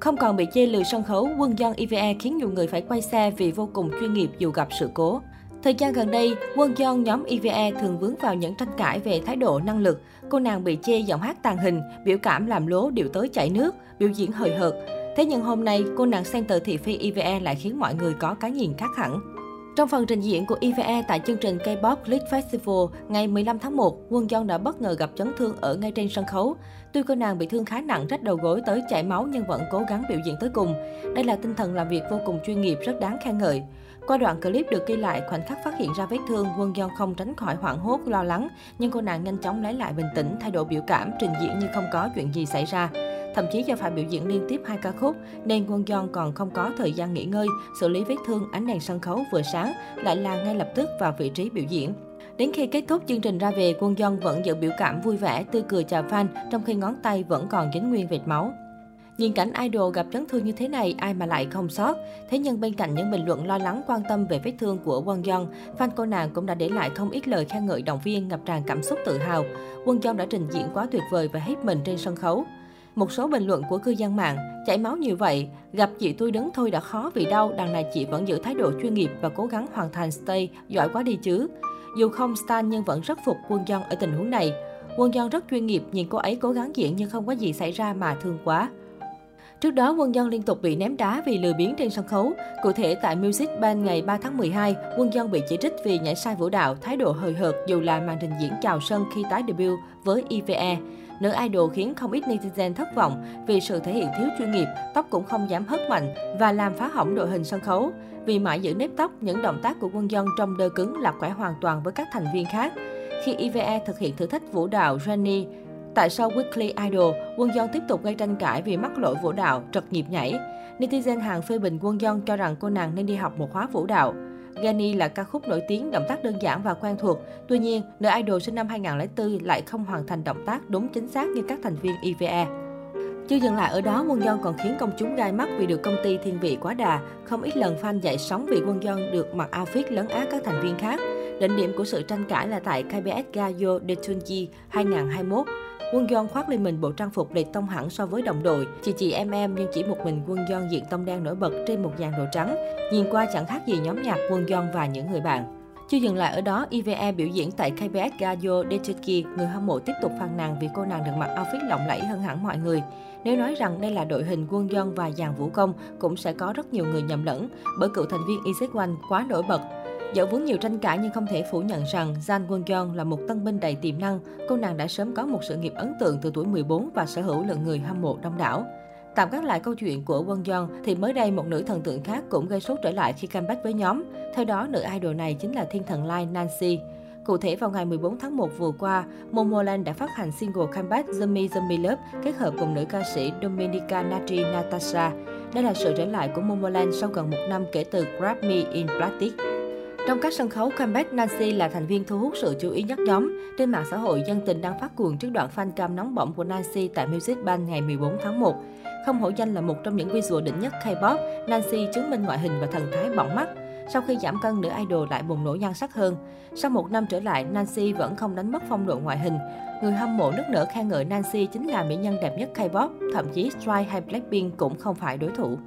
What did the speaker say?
Không còn bị chê lừa sân khấu, Quân dân EVE khiến nhiều người phải quay xe vì vô cùng chuyên nghiệp dù gặp sự cố. Thời gian gần đây, Quân dân nhóm EVE thường vướng vào những tranh cãi về thái độ năng lực. Cô nàng bị chê giọng hát tàn hình, biểu cảm làm lố điệu tới chảy nước, biểu diễn hời hợt. Thế nhưng hôm nay, cô nàng center thị phi EVE lại khiến mọi người có cái nhìn khác hẳn. Trong phần trình diễn của EVE tại chương trình K-pop Lead Festival ngày 15 tháng 1, Quân Yeon đã bất ngờ gặp chấn thương ở ngay trên sân khấu. Tuy cô nàng bị thương khá nặng, rách đầu gối tới chảy máu nhưng vẫn cố gắng biểu diễn tới cùng. Đây là tinh thần làm việc vô cùng chuyên nghiệp, rất đáng khen ngợi. Qua đoạn clip được ghi lại, khoảnh khắc phát hiện ra vết thương, Quân Yeon không tránh khỏi hoảng hốt, lo lắng, nhưng cô nàng nhanh chóng lấy lại bình tĩnh, thay đổi biểu cảm, trình diễn như không có chuyện gì xảy ra. Thậm chí do phải biểu diễn liên tiếp hai ca khúc, nên Won Yeon còn không có thời gian nghỉ ngơi, xử lý vết thương, ánh đèn sân khấu vừa sáng, lại là ngay lập tức vào vị trí biểu diễn. Đến khi kết thúc chương trình ra về, Won Yeon vẫn giữ biểu cảm vui vẻ, tươi cười chào fan, trong khi ngón tay vẫn còn dính nguyên vệt máu. Nhìn cảnh idol gặp chấn thương như thế này, ai mà lại không sót. Thế nhưng bên cạnh những bình luận lo lắng quan tâm về vết thương của Won Young, fan cô nàng cũng đã để lại không ít lời khen ngợi động viên ngập tràn cảm xúc tự hào. Won Young đã trình diễn quá tuyệt vời và hết mình trên sân khấu. Một số bình luận của cư dân mạng, chảy máu như vậy, gặp chị tôi đứng thôi đã khó vì đau, đằng này chị vẫn giữ thái độ chuyên nghiệp và cố gắng hoàn thành stay, giỏi quá đi chứ. Dù không stan nhưng vẫn rất phục Quân Dân ở tình huống này. Quân Dân rất chuyên nghiệp, nhìn cô ấy cố gắng diễn nhưng không có gì xảy ra mà thương quá. Trước đó, Quân Dân liên tục bị ném đá vì lừa biến trên sân khấu. Cụ thể, tại Music Bank ngày 3 tháng 12, Quân Dân bị chỉ trích vì nhảy sai vũ đạo, thái độ hời hợt dù là màn trình diễn chào sân khi tái debut với EVE. Nữ idol khiến không ít netizen thất vọng vì sự thể hiện thiếu chuyên nghiệp, tóc cũng không dám hất mạnh và làm phá hỏng đội hình sân khấu. Vì mãi giữ nếp tóc, những động tác của quân dân trong đơ cứng lạc quẻ hoàn toàn với các thành viên khác. Khi IVE thực hiện thử thách vũ đạo Jenny, Tại sau Weekly Idol, Quân Dân tiếp tục gây tranh cãi vì mắc lỗi vũ đạo, trật nhịp nhảy. Netizen hàng phê bình Quân Dân cho rằng cô nàng nên đi học một khóa vũ đạo. Gani là ca khúc nổi tiếng, động tác đơn giản và quen thuộc. Tuy nhiên, nữ idol sinh năm 2004 lại không hoàn thành động tác đúng chính xác như các thành viên IVE. Chưa dừng lại ở đó, Quân Dân còn khiến công chúng gai mắt vì được công ty thiên vị quá đà. Không ít lần fan dậy sóng vì Quân Dân được mặc outfit lấn át các thành viên khác. Đỉnh điểm của sự tranh cãi là tại KBS Gayo Detunji 2021. Quân Yeon khoác lên mình bộ trang phục lệch tông hẳn so với đồng đội. Chị chị em em nhưng chỉ một mình Quân Yeon diện tông đen nổi bật trên một dàn đồ trắng. Nhìn qua chẳng khác gì nhóm nhạc Quân Yeon và những người bạn. Chưa dừng lại ở đó, IVE biểu diễn tại KBS Gayo Dechiki, người hâm mộ tiếp tục phàn nàn vì cô nàng được mặc outfit lộng lẫy hơn hẳn mọi người. Nếu nói rằng đây là đội hình quân dân và dàn vũ công, cũng sẽ có rất nhiều người nhầm lẫn, bởi cựu thành viên EZ One quá nổi bật. Dẫu vướng nhiều tranh cãi nhưng không thể phủ nhận rằng Jan Won Yeon là một tân binh đầy tiềm năng. Cô nàng đã sớm có một sự nghiệp ấn tượng từ tuổi 14 và sở hữu lượng người hâm mộ đông đảo. Tạm gác lại câu chuyện của Won Yeon thì mới đây một nữ thần tượng khác cũng gây sốt trở lại khi comeback với nhóm. Theo đó, nữ idol này chính là thiên thần Lai Nancy. Cụ thể vào ngày 14 tháng 1 vừa qua, Momoland đã phát hành single comeback Zummy Zummy Love kết hợp cùng nữ ca sĩ Dominica Natri Natasha. Đây là sự trở lại của Momoland sau gần một năm kể từ Grab Me in Plastic. Trong các sân khấu, comeback Nancy là thành viên thu hút sự chú ý nhất nhóm. Trên mạng xã hội, dân tình đang phát cuồng trước đoạn fan cam nóng bỏng của Nancy tại Music Bank ngày 14 tháng 1. Không hổ danh là một trong những visual đỉnh nhất K-pop, Nancy chứng minh ngoại hình và thần thái bỏng mắt. Sau khi giảm cân, nữ idol lại bùng nổ nhan sắc hơn. Sau một năm trở lại, Nancy vẫn không đánh mất phong độ ngoại hình. Người hâm mộ nước nở khen ngợi Nancy chính là mỹ nhân đẹp nhất K-pop, thậm chí Stray hay Blackpink cũng không phải đối thủ.